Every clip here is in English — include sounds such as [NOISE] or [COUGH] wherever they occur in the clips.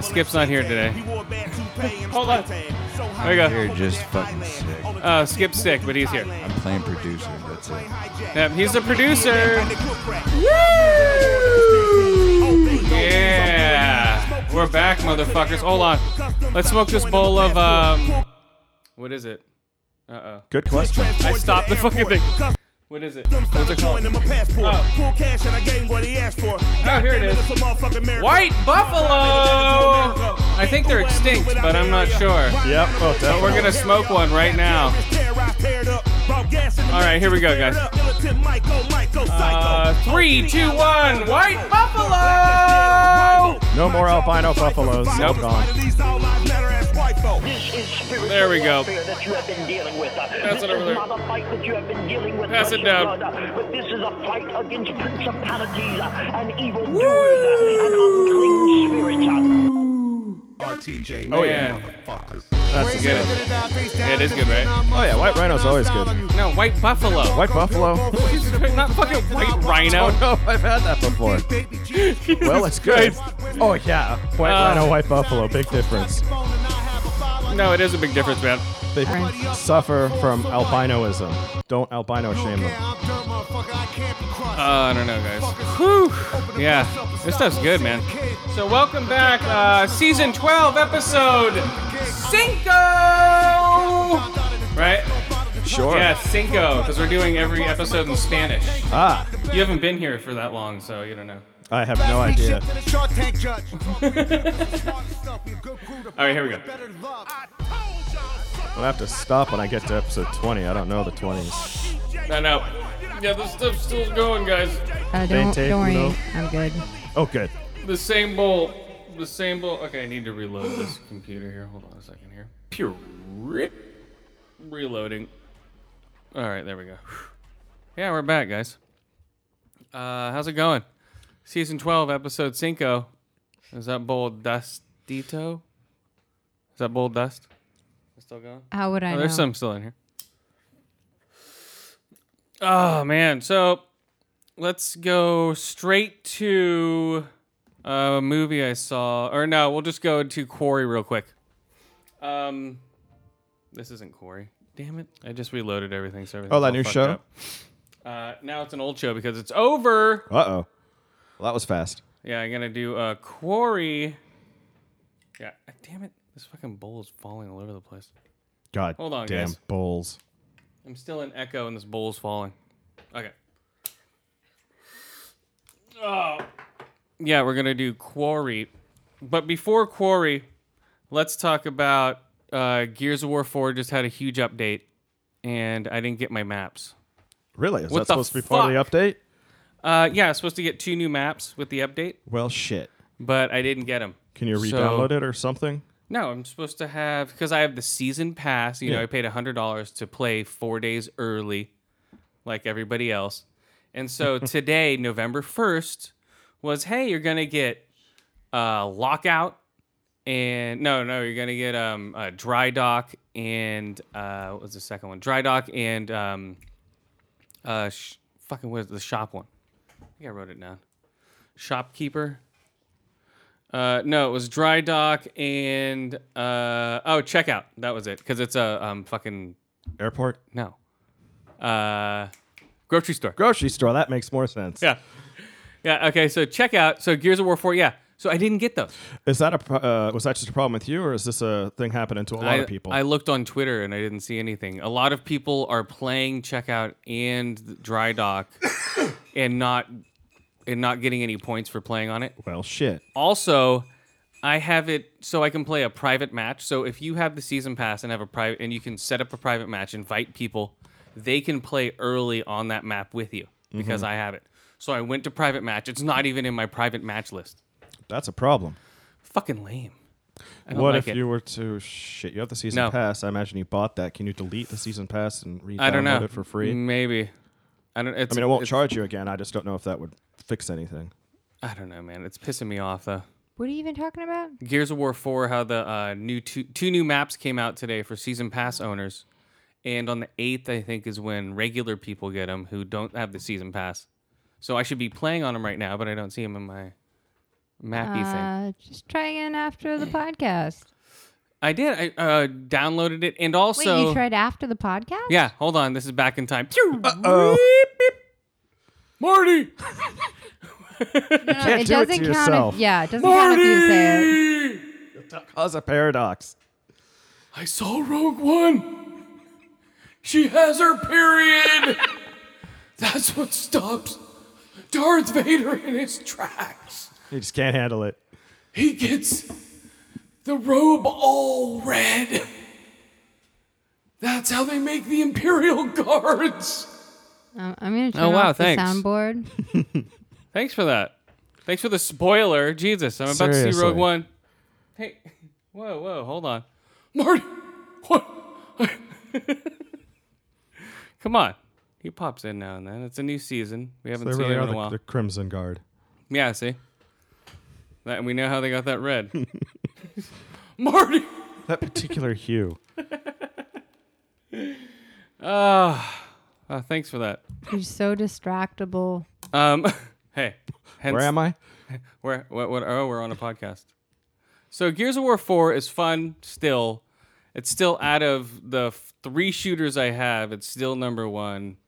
and uh, Skip's not here today. Hold on. There you go. You're just fucking sick. Uh, Skip's sick, but he's here. I'm playing producer. That's it. Yep, he's the producer. Yeah, we're back, motherfuckers. Hold on. Let's smoke this bowl of um. What is it? Uh oh. Good question. I stopped the fucking thing. What is it? What's it called? Oh. Oh, here it is. White Buffalo! I think they're extinct, but I'm not sure. Yep. Oh, But we're gonna smoke one right now. All right, here we go, guys. Uh, three, two, one. White Buffalo! No more albino buffaloes. Nope. Gone. There we go. That you have been dealing with. Pass this it over is there. not a fight that you have been dealing with. Pass it down. blood, but this is a fight against principalities and evil doers and unclean spirits. Oh yeah, That's get good. it. Yeah, it is good, right? Oh yeah, white rhino's always good. No, White Buffalo. White buffalo. [LAUGHS] Not fucking White Rhino. Oh [LAUGHS] no, I've had that before. [LAUGHS] Well, it's good. Oh yeah, white Uh, rhino, white buffalo. Big difference. No, it is a big difference, man. They suffer from albinoism. Don't albino shame them. Uh, I don't know, guys. Whew. Yeah, this stuff's good, man. So welcome back, uh, season 12, episode Cinco. Right? Sure. Yeah, Cinco, because we're doing every episode in Spanish. Ah, You haven't been here for that long, so you don't know. I have no idea. [LAUGHS] All right, here we go. I'll have to stop when I get to episode 20. I don't know the 20s. I know. Yeah, this stuff's still going, guys. uh, don't, Vente don't worry, uno. I'm good. Oh, good. The same bowl. The same bowl. Okay, I need to reload this [GASPS] computer here. Hold on a second here. Pure rip. Reloading. All right, there we go. [SIGHS] Yeah, we're back, guys. Uh, how's it going? Season 12, episode cinco. Is that bowl dustito? Is that bold dust? Is it still going? How would I Oh, know? there's some still in here. Oh man, so let's go straight to a movie I saw, or no, we'll just go to Quarry real quick. Um, this isn't Quarry. Damn it! I just reloaded everything, so everything's Oh, that all new fucked show? up. Uh, now it's an old show because it's over. Uh oh. Well, that was fast. Yeah, I'm gonna do a Quarry. Yeah, damn it! This fucking bowl is falling all over the place. God Hold on, damn guys. bulls. I'm still in echo and this bowl's falling. Okay. Oh. Yeah, we're gonna do Quarry. But before Quarry, let's talk about uh, Gears of War 4 just had a huge update and I didn't get my maps. Really? Is What that supposed to be part of the update? Uh, yeah, I was supposed to get two new maps with the update, Well, shit. but I didn't get them. Can you re-download it or something? No, I'm supposed to have because I have the season pass. You know, Yeah. I paid hundred dollars to play four days early, like everybody else. And so [LAUGHS] today, November first, was hey, you're gonna get uh, lockout, and no, no, you're gonna get um, uh, dry dock and uh, what was the second one? Dry dock and um, uh, sh- fucking what is the shop one? I think I wrote it down. Shopkeeper. Uh, no, it was dry dock and uh, oh, checkout. That was it because it's a um fucking Airport? no, uh, grocery store. Grocery store. That makes more sense. Yeah, yeah. Okay, so checkout. So Gears of War four. Yeah. So I didn't get those. Is that a pro- uh, was that just a problem with you, or is this a thing happening to a lot I, of people? I looked on Twitter and I didn't see anything. A lot of people are playing checkout and dry dock, [COUGHS] and not and not getting any points for playing on it. well, shit. also i have it so i can play a private match so if you have the season pass and have a private and you can set up a private match invite people they can play early on that map with you because mm-hmm. i have it so i went to private match it's not even in my private match list That's a problem. fucking lame I don't What like if it. you were to shit? You have the season No. pass. I imagine you bought that. Can you delete the season pass and re-download i don't know it for free? maybe i don't it's, I mean, it won't charge you again. I just don't know if that would fix anything. i don't know man it's pissing me off though What are you even talking about? Gears of War 4, how the uh, new two, two new maps came out today for season pass owners, and on the eighth, I think, is when regular people get them who don't have the season pass. So I should be playing on them right now, but I don't see them in my mappy thing. Uh, just try again after the podcast. I did. I uh, downloaded it, and also Wait, you tried after the podcast? yeah. Hold on, this is back in time. Uh-oh. Beep, beep. Marty, [LAUGHS] No, no, can't it do it doesn't to count. yourself. If, yeah, it doesn't count if you say it. Marty. Cause a paradox. I saw Rogue One. She has her period. That's what stops Darth Vader in his tracks. You just can't handle it. He gets the robe all red. That's how they make the Imperial [LAUGHS] Guards. Um, I'm gonna turn Oh, wow, off the thanks. soundboard. [LAUGHS] Thanks for that. Thanks for the spoiler. Jesus, I'm about to see Seriously. Rogue One. Hey, whoa, whoa, hold on. Marty, what? [LAUGHS] Come on. He pops in now and then. It's a new season. We haven't They seen really him are in a the, while. the Crimson Guard. Yeah, see? That, and we know how they got that red. [LAUGHS] Marty! That particular hue. Ah, uh, thanks for that. You're so distractible. Um, [LAUGHS] hey, hence, Where am I? Where? What? What? Oh, we're on a podcast. So Gears of War Four is fun still. It's still out of the f- three shooters I have. It's still number one.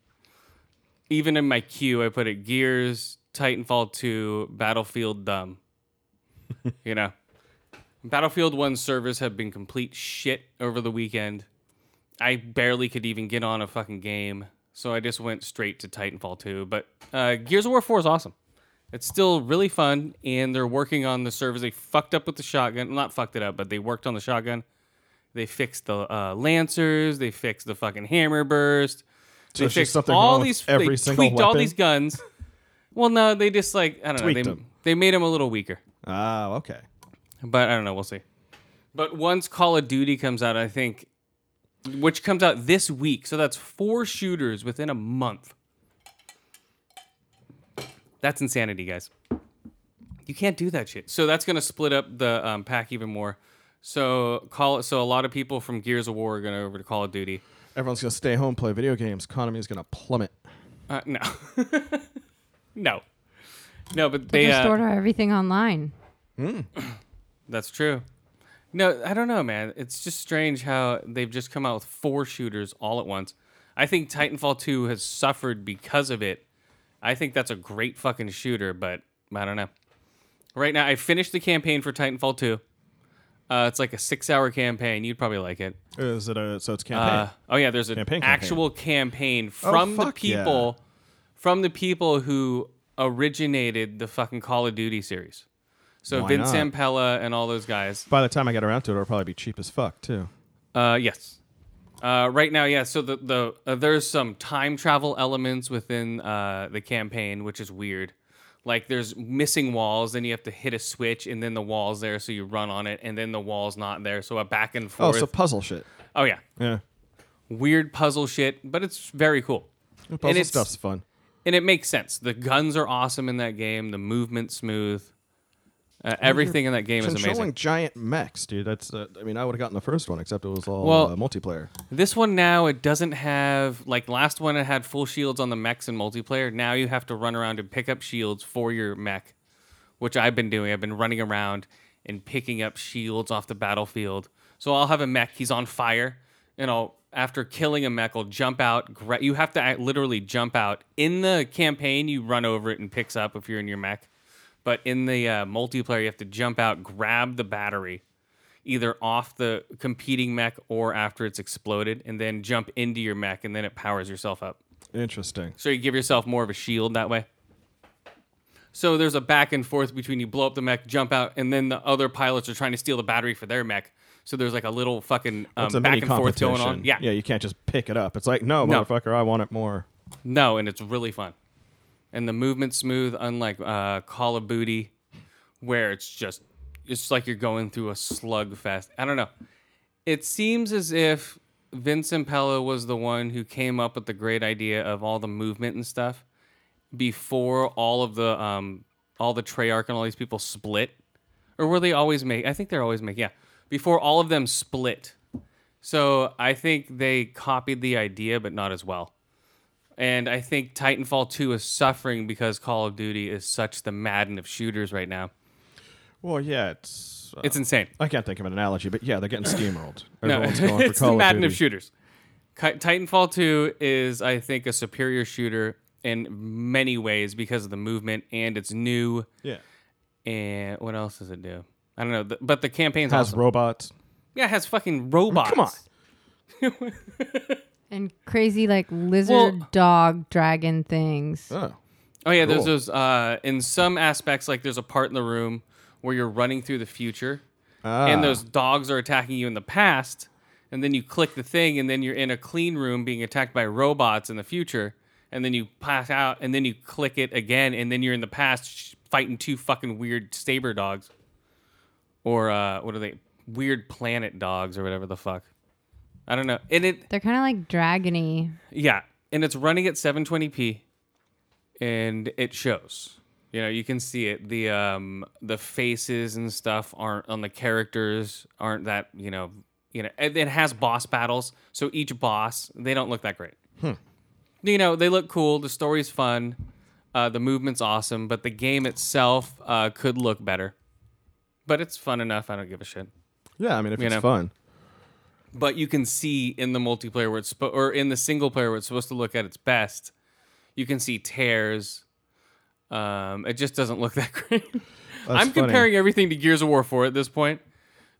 Even in my queue, I put it Gears, Titanfall Two, Battlefield Dumb. [LAUGHS] you know, Battlefield One servers have been complete shit over the weekend. I barely could even get on a fucking game, so I just went straight to Titanfall 2. But uh, Gears of War 4 is awesome. It's still really fun, and they're working on the servers. They fucked up with the shotgun. Not fucked it up, but they worked on the shotgun. They fixed the uh, Lancers. They fixed the fucking Hammer Burst. So they fixed something all these. every they single tweaked all these guns. Well, no, they just like I don't know. They, them. they made them a little weaker. Ah, okay. But I don't know. We'll see. But once Call of Duty comes out, I think, which comes out this week, so that's four shooters within a month. That's insanity, guys. You can't do that shit. So that's gonna split up the um, pack even more. So call it. so a lot of people from Gears of War are gonna over to Call of Duty. Everyone's gonna stay home, play video games. Economy is gonna plummet. Uh, no, [LAUGHS] no, no. But They they just uh, order everything online. That's true. No, I don't know, man. It's just strange how they've just come out with four shooters all at once. I think Titanfall 2 has suffered because of it. I think that's a great fucking shooter, but I don't know. Right now, I finished the campaign for Titanfall 2. Uh, it's like a six hour campaign. You'd probably like it. Is it a so it's campaign? Uh, oh yeah, there's an Campaign, campaign. actual campaign from the fuck yeah. people from the people who originated the fucking Call of Duty series. So Why Vince not? And all those guys. By the time I get around to it, it'll probably be cheap as fuck too. Uh, yes. Uh, right now, yeah. So the the uh, there's some time travel elements within uh, the campaign, which is weird. Like there's missing walls, then you have to hit a switch, and then the wall's there, so you run on it, and then the wall's not there, so a back and forth. Oh, forth. so puzzle shit. oh yeah, Yeah, weird puzzle shit, but it's very cool, puzzle it's- stuff's fun. and it makes sense. The guns are awesome in that game. The movement smooth. Uh, everything in that game is Controlling amazing. giant mechs, dude. That's uh, I mean, I would have gotten the first one, except it was all Well- uh, multiplayer. This one now it doesn't have like last one it had full shields on the mechs in multiplayer. Now you have to run around and pick up shields for your mech, which I've been doing. I've been running around and picking up shields off the battlefield. So I'll have a mech, he's on fire, and I'll after killing a mech, I'll jump out. Gra- you have to act- literally jump out in the campaign. You run over it and picks up if you're in your mech, but in the uh, multiplayer, you have to jump out, grab the battery, either off the competing mech or after it's exploded, and then jump into your mech, and then it powers yourself up. Interesting. So you give yourself more of a shield that way. So there's a back and forth between you blow up the mech, jump out, and then the other pilots are trying to steal the battery for their mech. So there's like a little fucking um, It's a back mini and forth competition. going on. Yeah. yeah. You can't just pick it up. It's like, no, No. motherfucker, I want it more. No, and it's really fun. And the movement smooth, unlike uh, Call of Duty, where it's just it's like you're going through a slugfest. I don't know. It seems as if Vince Zampella was the one who came up with the great idea of all the movement and stuff before all of the um all the Treyarch and all these people split. or were they always make? I think they're always make. Yeah, before all of them split. So I think they copied the idea, but not as well. And I think Titanfall 2 is suffering because Call of Duty is such the Madden of shooters right now. Well, yeah, it's. Uh, It's insane. I can't think of an analogy, but yeah, they're getting steamrolled. [LAUGHS] No, [LAUGHS] going for it's Call the of Madden of Duty. shooters. Titanfall 2 is, I think, a superior shooter in many ways because of the movement and it's new. Yeah, And what else does it do? I don't know, but the campaign's has awesome. robots. yeah, it has fucking robots. Come on. [LAUGHS] And crazy like lizard, Well- dog, dragon things. Oh, Oh yeah, there's those. Uh, in some aspects, like there's a part in the room where you're running through the future, Ah. and those dogs are attacking you in the past, and then you click the thing, and then you're in a clean room being attacked by robots in the future, and then you pass out, and then you click it again, and then you're in the past fighting two fucking weird saber dogs, or uh, what are they? Weird planet dogs or whatever the fuck. I don't know. And it They're kind of like dragony. yeah, and it's running at 720p, and it shows. You know, you can see it. The um the faces and stuff aren't on the characters aren't that you know you know it, it has boss battles. So each boss they don't look that great. You know they look cool. The story's fun. Uh, the movement's awesome, but the game itself uh, could look better. But it's fun enough. I don't give a shit yeah. I mean, if You it's know. fun. But you can see in the multiplayer where it's spo- or in the single player where it's supposed to look at its best, you can see tears. Um, it just doesn't look [LAUGHS] that great. I'm funny. comparing everything to Gears of War 4 at this point.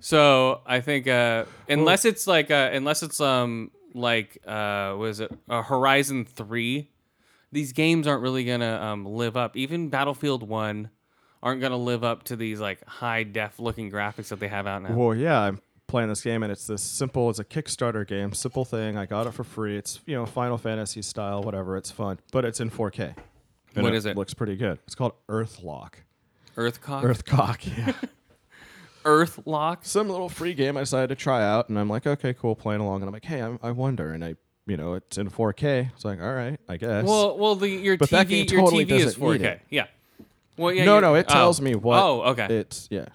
So I think uh, unless it's like uh, unless it's um like uh was it uh, Horizon 3, these games aren't really gonna um, live up. Even Battlefield 1 aren't gonna live up to these like high def looking graphics that they have out now. Well, yeah, I'm playing this game, and it's this simple. It's a Kickstarter game, simple thing. I got it for free. It's you know Final Fantasy style, whatever. It's fun, but it's in 4K. And What is it? Looks pretty good. It's called Earthlock. Earthcock, Earthcock. [LAUGHS] Yeah. Earthlock. Some little free game I decided to try out, and I'm like, okay, cool, playing along, and I'm like, hey, I'm, I wonder, and I, you know, it's in 4K. It's like, all right, I guess. Well, well, the your But TV, game your TV is 4K. Yeah. Well, yeah. no, no, it tells oh. me what. Oh, okay. It's yeah.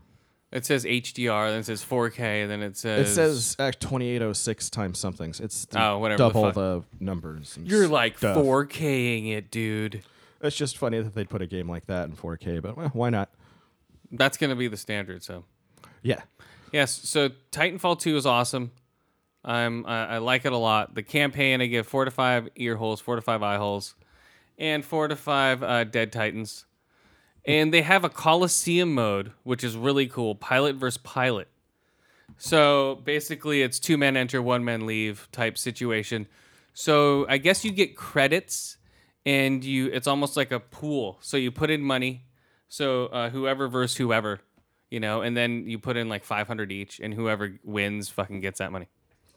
It says HDR, then it says 4K, then it says. It says act 2806 times somethings. It's the Oh, whatever double fuck. the, numbers. You're like stuff. 4King it, dude. It's just funny that they'd put a game like that in 4K, but well, why not? That's gonna be the standard. So Yeah. yes. So Titanfall 2 is awesome. I'm I I like it a lot. The campaign I give four to five ear holes, four to five eye holes, and four to five uh, dead titans. And they have a Coliseum mode, which is really cool. Pilot versus pilot. So basically, it's two men enter, one man leave type situation. So I guess you get credits, and you it's almost like a pool. So you put in money, so uh, whoever versus whoever, you know, and then you put in like 500 each, and whoever wins fucking gets that money.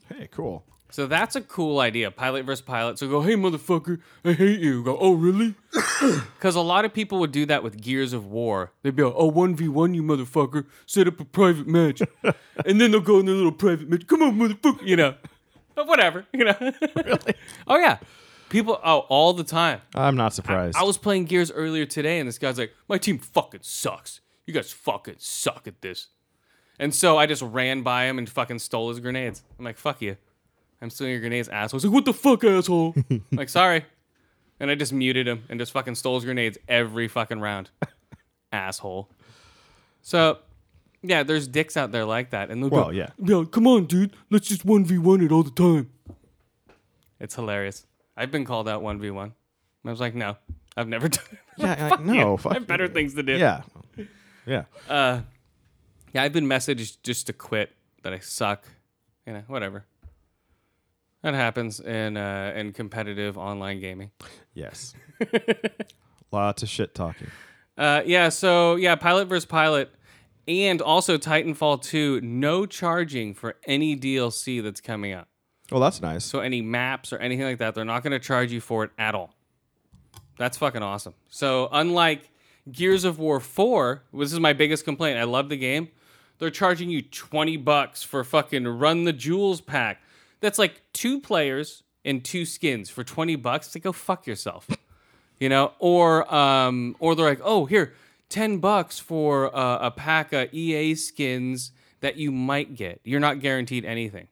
Hey, cool. So that's a cool idea, pilot versus pilot. So go, hey motherfucker, I hate you. Go, oh really? [COUGHS] Because a lot of people would do that with Gears of War. They'd be like, oh one v one you motherfucker, set up a private match, [LAUGHS] and then they'll go in their little private match. Come on, motherfucker, you know, But whatever, you know. [LAUGHS] really? Oh yeah, people. Oh, all the time. I'm not surprised. I was playing Gears earlier today, and this guy's like, "My team fucking sucks. You guys fucking suck at this." And so I just ran by him and fucking stole his grenades. I'm like, "Fuck you! I'm stealing your grenades, asshole." He's like, "What the fuck, asshole?" [LAUGHS] Like, "Sorry," and I just muted him and just fucking stole his grenades every fucking round, [LAUGHS] asshole. So, yeah, there's dicks out there like that, and they'll Well, go, yeah. yeah, come on, dude, let's just one v one it all the time. It's hilarious. I've been called out one v one. I was like, no, I've never [LAUGHS] done it. yeah, I, Fuck no, you. fuck I have better you. things to do. Yeah. Yeah. Uh, yeah, I've been messaged just to quit that I suck. You know, whatever. That happens in uh, in competitive online gaming. yes. [LAUGHS] Lots of shit talking. Uh, yeah, so yeah, pilot versus pilot, and also Titanfall 2, no charging for any DLC that's coming up. Well, that's nice. So any maps or anything like that, they're not going to charge you for it at all. That's fucking awesome. So unlike Gears of War 4, this is my biggest complaint. I love the game. They're charging you 20 bucks for fucking Run the Jewels pack. That's like two players and two skins for 20 bucks to go fuck yourself. You know, or um or they're like, "Oh, here, ten bucks for uh, a pack of EA skins that you might get. You're not guaranteed anything,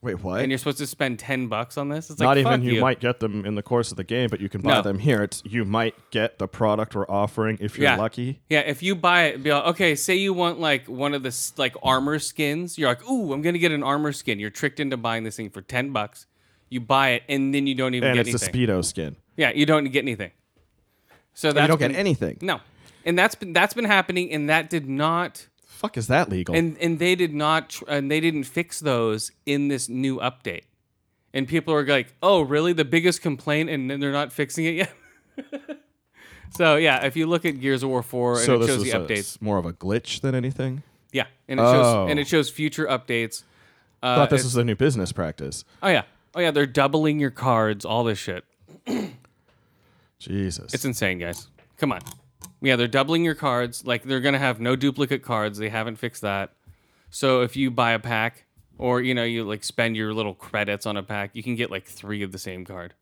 Wait, what? and you're supposed to spend ten bucks on this. It's Not like, even fuck you, you might get them in the course of the game, but you can buy No. them here. It's you might get the product we're offering if you're Yeah. lucky. Yeah, if you buy it, be like, okay, say you want like one of the like armor skins, you're like, ooh, I'm gonna get an armor skin. You're tricked into buying this thing for ten bucks. You buy it, and then you don't even get anything. And get it's anything. the speedo skin. Yeah, you don't get anything. So And that's you don't been- get anything. No, and that's been that's been happening, and that did not, Fuck is that legal? and and they did not, tr- and they didn't fix those in this new update. And people are like, oh, really? The biggest complaint, and then they're not fixing it yet. [LAUGHS] so yeah, if you look at Gears of War Four and so it shows the a- updates, more of a glitch than anything. yeah, and it shows Oh. and it shows future updates. Uh, Thought this was a new business practice. oh yeah, oh yeah, they're doubling your cards, all this shit. [CLEARS THROAT] Jesus. It's insane, guys. Come on. Yeah, they're doubling your cards. Like they're gonna have no duplicate cards. They haven't fixed that. So if you buy a pack, or you know, you like spend your little credits on a pack, you can get like three of the same card.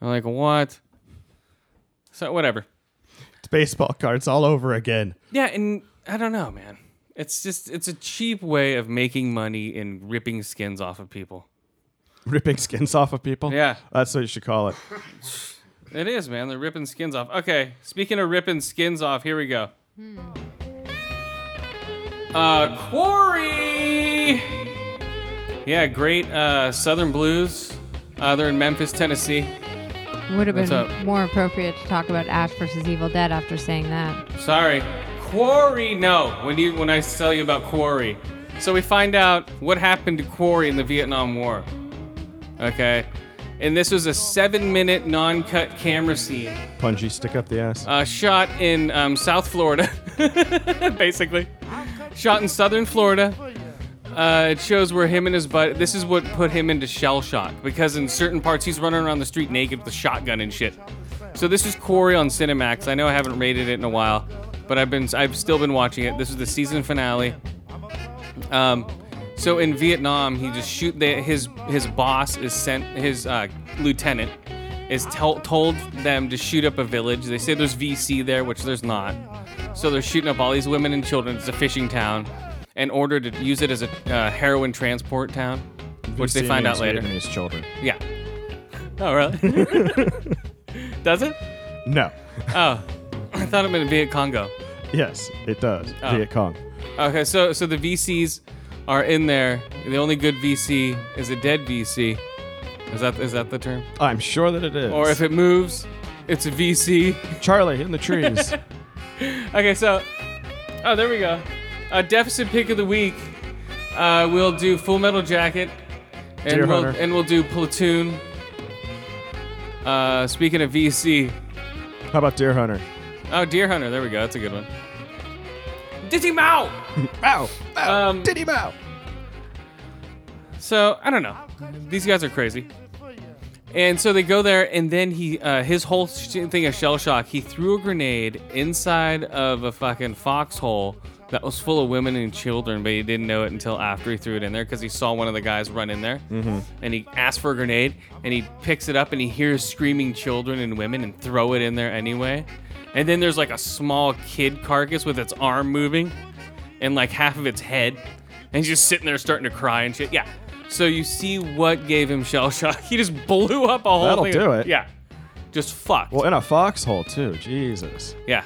I'm like, what? So whatever. It's baseball cards all over again. Yeah, and I don't know, man. It's just it's a cheap way of making money and ripping skins off of people. Ripping skins off of people. Yeah. That's what you should call it. [LAUGHS] It is, man. They're ripping skins off. Okay, speaking of ripping skins off, here we go. Hmm. Uh, Quarry. Yeah, great. Uh, Southern Blues. Uh, they're in Memphis, Tennessee. Would have What's been up? more appropriate to talk about Ash versus Evil Dead after saying that. Sorry, Quarry. No, when you when I tell you about Quarry, so we find out what happened to Quarry in the Vietnam War. Okay, and this was a seven-minute non-cut camera scene. Punji stick up the ass. uh, shot in um, South Florida, [LAUGHS] basically. Shot in Southern Florida. Uh, it shows where him and his butt. This is what put him into shell shock because in certain parts he's running around the street naked with a shotgun and shit. So this is Quarry on Cinemax. I know I haven't rated it in a while, but I've been I've still been watching it. This is the season finale. Um, so in Vietnam, he just shoot the, his his boss is sent his uh, lieutenant is tell, told them to shoot up a village. They say there's VC there, which there's not. So they're shooting up all these women and children. It's a fishing town, in order to use it as a uh, heroin transport town, which they find out later. Vietnamese children. Yeah. Oh really? [LAUGHS] Does it? No. Oh, I thought it meant Viet Congo. Yes, it does. Oh. Viet Cong. Okay, so so the VCs are in there. The only good VC is a dead VC. Is that is that the term? I'm sure that it is. Or if it moves, it's a VC. Charlie in the trees. [LAUGHS] Okay, so oh, there we go. Uh, deficit pick of the week. Uh, we'll do Full Metal Jacket, and Deer we'll Hunter. and we'll do Platoon. Uh, speaking of VC, How about Deer Hunter? oh Deer Hunter, there we go. That's a good one. Dizzy Mao. [LAUGHS] Ow! Ow! Um, Diddy Mow! So I don't know. These guys are crazy. And so they go there, and then he, uh, his whole sh- thing of shell shock. He threw a grenade inside of a fucking foxhole that was full of women and children, but he didn't know it until after he threw it in there because he saw one of the guys run in there, mm-hmm. and he asked for a grenade, and he picks it up, and he hears screaming children and women, and throw it in there anyway. And then there's like a small kid carcass with its arm moving, and like half of its head, and he's just sitting there starting to cry and shit. Yeah. So you see what gave him shell shock? [LAUGHS] He just blew up a whole That'll thing. do it. Yeah. Just fucked. Well, in a foxhole, too. Jesus. Yeah.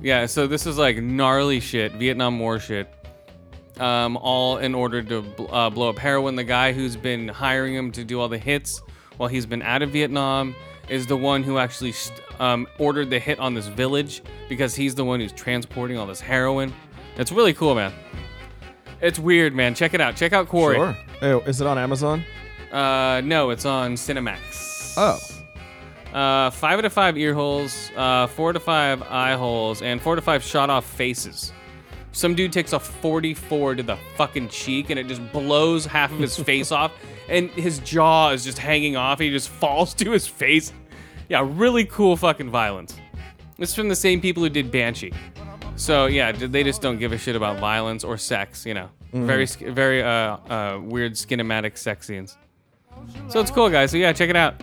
Yeah, so this is like gnarly shit, Vietnam War shit. Um, all in order to bl- uh, blow up heroin. The guy who's been hiring him to do all the hits while he's been out of Vietnam is the one who actually st- um, ordered the hit on this village because he's the one who's transporting all this heroin. It's really cool, man. It's weird, man. Check it out. Check out Quarry. Sure. Oh, is it on Amazon? Uh, no, it's on Cinemax. Oh. Uh, five out of five ear holes, uh, four to five eye holes, and four to five shot off faces. Some dude takes a 44 to the fucking cheek and it just blows half of his [LAUGHS] face off, and his jaw is just hanging off. He just [LAUGHS] falls to his face. Yeah, really cool fucking violence. It's from the same people who did Banshee. So yeah, they just don't give a shit about violence or sex. You know, very sk- very uh, uh, weird skinematic sex scenes. So it's cool, guys. So yeah, check it out.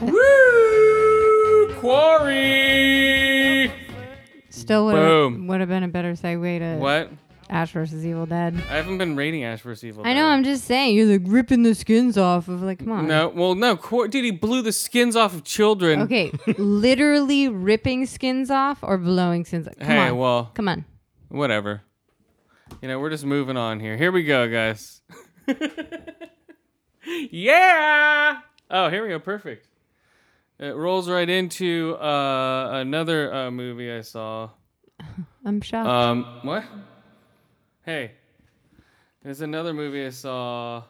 Woo! Quarry! still would Boom. would have been a better segue to What? Ash versus Evil Dead. I haven't been rating Ash vs. Evil. Dead. I know. I'm just saying. You're like ripping the skins off of like, come on. No, well, no, Qu- dude, he blew the skins off of children. Okay, [LAUGHS] literally ripping skins off or blowing skins. Come Hey, on. well, Come on. whatever. You know, we're just moving on here. Here we go, guys. [LAUGHS] yeah. Oh, here we go. Perfect. It rolls right into uh, another uh, movie I saw. [LAUGHS] I'm shocked. Um, what? Hey, there's another movie I saw.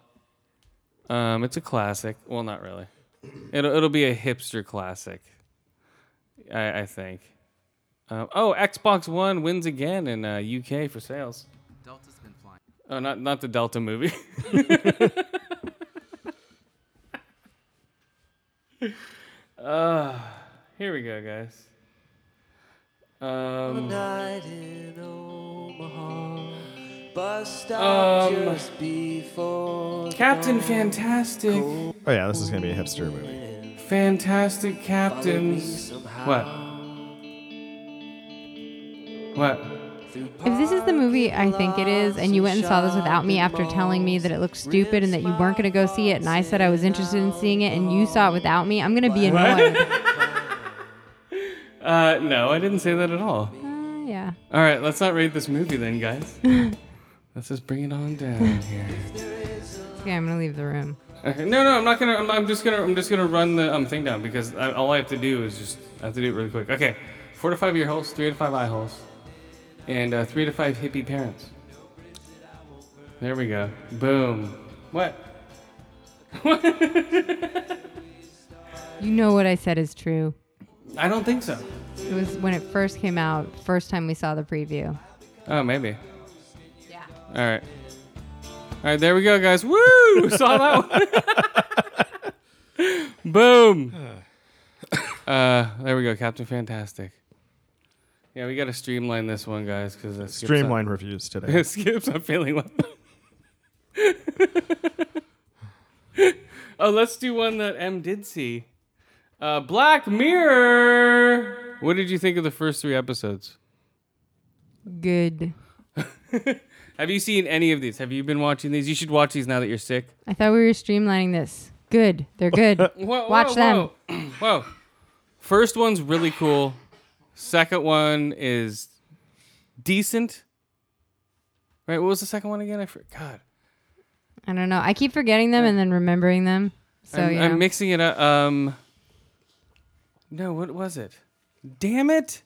Um, it's a classic. Well, not really. It'll it'll be a hipster classic. I I think. Um, oh, Xbox One wins again in uh, UK for sales. Delta's been flying. Oh, not not the Delta movie. uh, [LAUGHS] here we go, guys. Um, night in Omaha. Bus stop Um, just before Captain Fantastic, Oh yeah, this is gonna be a hipster movie. Fantastic Captains. What? What? if this is the movie I think it is, and you went and saw this without me after telling me that it looked stupid and that you weren't going to go see it, and I said I was interested in seeing it, and you saw it without me, I'm going to be annoyed. [LAUGHS] Uh, no, I didn't say that at all. Uh, yeah. All right, let's not rate this movie then, guys. [LAUGHS] let's just bring it on down [LAUGHS] here. Okay, I'm to leave the room. Okay. No, no, I'm not gonna. I'm, I'm just gonna. I'm just gonna run the um thing down because I, all I have to do is just. I have to do it really quick. Okay, four to five ear holes, three to five eye holes, and uh, three to five hippie parents. There we go. Boom. What? You know what I said is true. I don't think so. It was when it first came out, first time we saw the preview. Oh, maybe. Yeah. All right. All right, there we go, guys. Woo! [LAUGHS] Saw that one. [LAUGHS] Boom. [SIGHS] Uh, there we go, Captain Fantastic. Yeah, we got to streamline this one, guys, because uh, Streamline reviews today. [LAUGHS] Skips, I'm feeling well. oh, let's do one that M did see. Uh, Black Mirror. What did you think of the first three episodes? Good. Have you seen any of these? Have you been watching these? You should watch these now that you're sick. I thought we were streamlining this. Good. They're [LAUGHS] good. Whoa, Watch whoa, them. Whoa. [CLEARS THROAT] whoa. First one's really cool. Second one is decent. Right, what was the second one again? I forgot. I don't know. I keep forgetting them and then remembering them. So I'm, yeah. I'm mixing it up. Um, no, what was it? Damn it!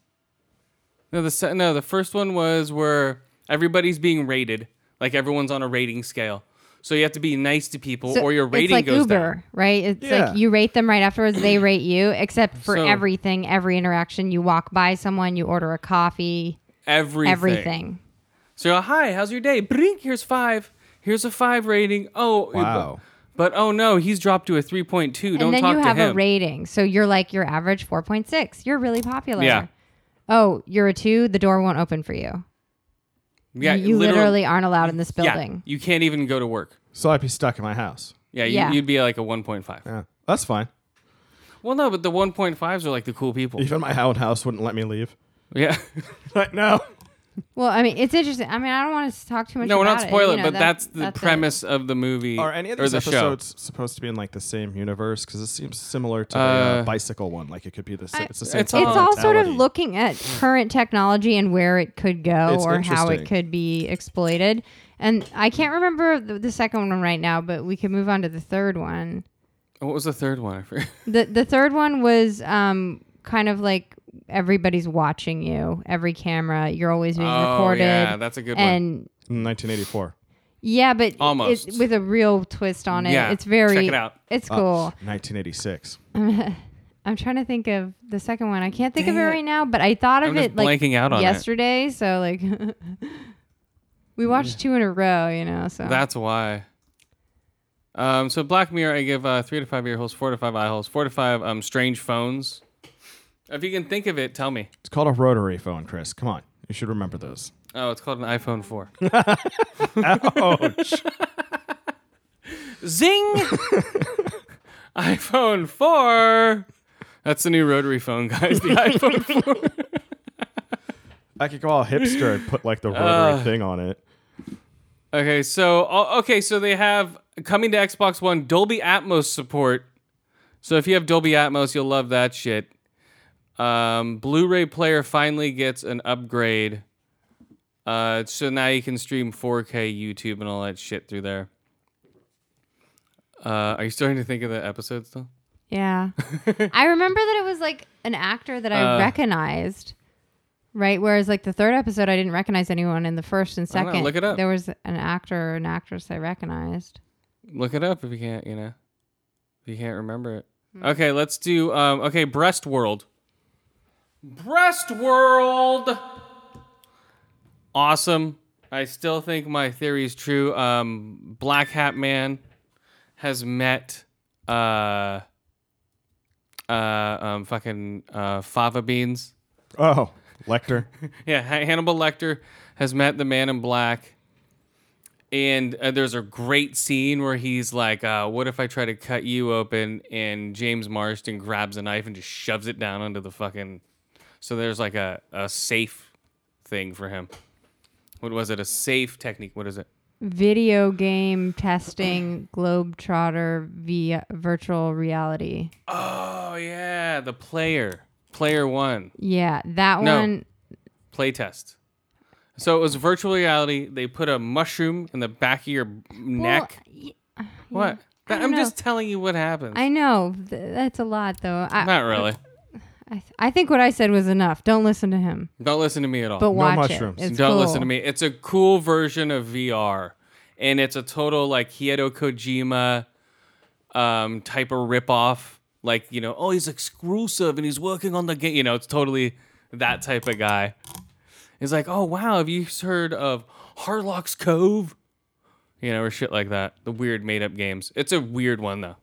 No, the se- no, the first one was where everybody's being rated, like everyone's on a rating scale. So you have to be nice to people, So or your rating it's like goes Uber, down. right? It's Yeah. like you rate them right afterwards. They rate you, except for So- everything, every interaction. You walk by someone, you order a coffee, Everything. everything. So hi, how's your day? Brink, here's five. Here's a five rating. Oh, Wow. But, but oh no, he's dropped to a three point two. Don't and then talk you have a rating. So you're like your average 4.6. You're really popular. Yeah. Oh, you're a two. The door won't open for you. Yeah, you literal- literally aren't allowed in this building. Yeah, building. you can't even go to work. So I'd be stuck in my house. Yeah, you, Yeah. you'd be like a one point five. Yeah, that's fine. Well, no, but the one point fives are like the cool people. Even my own house wouldn't let me leave. Yeah. [LAUGHS] Like, no. Well, I mean, it's interesting. I mean, I don't want to talk too much. no, we're not about spoiling you it, know, but that- that's the it. premise of the movie Are any of or these the show. episodes supposed to be in like the same universe? Because it seems similar to the Uh, uh, bicycle one. Like it could be the same. I- It's the same. It's type It's all sort of looking at current technology and where it could go It's or how it could be exploited. And I can't remember the, the second one right now, but we could move on to the third one. What was the third one? I forget. The the third one was um kind of like everybody's watching you, every camera, you're always being Oh, recorded. yeah, that's a good one. and 1984. yeah, but Almost. it, with a real twist on it. Yeah, It's very check it out. It's Uh, cool. 1986. [LAUGHS] I'm trying to think of the second one. I can't think of it it. right now, but I thought of I'm it like blanking out on it. yesterday. So like, [LAUGHS] we watched two in a row, you know. So That's why. Um, so Black Mirror, I give uh, three to five ear holes, four to five eye holes, four to five um, strange phones. If you can think of it, tell me. It's called a rotary phone, Chris. Come on, you should remember those. Oh, it's called an iPhone 4. [LAUGHS] Ouch. Zing! [LAUGHS] iPhone 4. That's the new rotary phone, guys. The iPhone 4. [LAUGHS] I could go all hipster and put like the rotary Uh. thing on it. Okay, so oh, okay, so they have coming to Xbox One Dolby Atmos support. So if you have Dolby Atmos, you'll love that shit. Um, Blu-ray player finally gets an upgrade. Uh, so now you can stream 4K YouTube and all that shit through there. Uh, are you starting to think of the episode still? Yeah. [LAUGHS] I remember that it was like an actor that I Uh. recognized. Right, whereas like the third episode, I didn't recognize anyone in the first and I know, second. look it up. There was an actor or an actress I recognized. Look it up if you can't, you know, if you can't remember it. Okay, let's do. Um, okay, Breast World. Breast World. Awesome. I still think my theory is true. Um, Black Hat Man has met uh, uh, um, fucking uh, fava beans. Oh, Lecter. [LAUGHS] Yeah, Hannibal Lecter has met the Man in Black, and uh, there's a great scene where he's like, uh, "What if I try to cut you open?" And James Marsden grabs a knife and just shoves it down onto the fucking. So there's like a a safe thing for him. What was it? A safe technique? What is it? Video game testing Globetrotter via virtual reality. Oh yeah, the player, player one. Yeah, that No. one. playtest. So it was virtual reality. They put a mushroom in the back of your neck. Y- uh, what? I I'm don't just telling you what happens. I know th- that's a lot, though. I, Not really. I, th- I think what I said was enough. Don't listen to him, Don't listen to me at all. but watch mushrooms. it. It's Don't cool. listen to me. It's a cool version of VR, and it's a total like Hideo Kojima um, type of ripoff. Like you know, oh, he's exclusive and he's working on the game. You know, it's totally that type of guy. He's like, oh wow, have you heard of Harlock's Cove? You know, or shit like that. The weird made up games. It's a weird one though.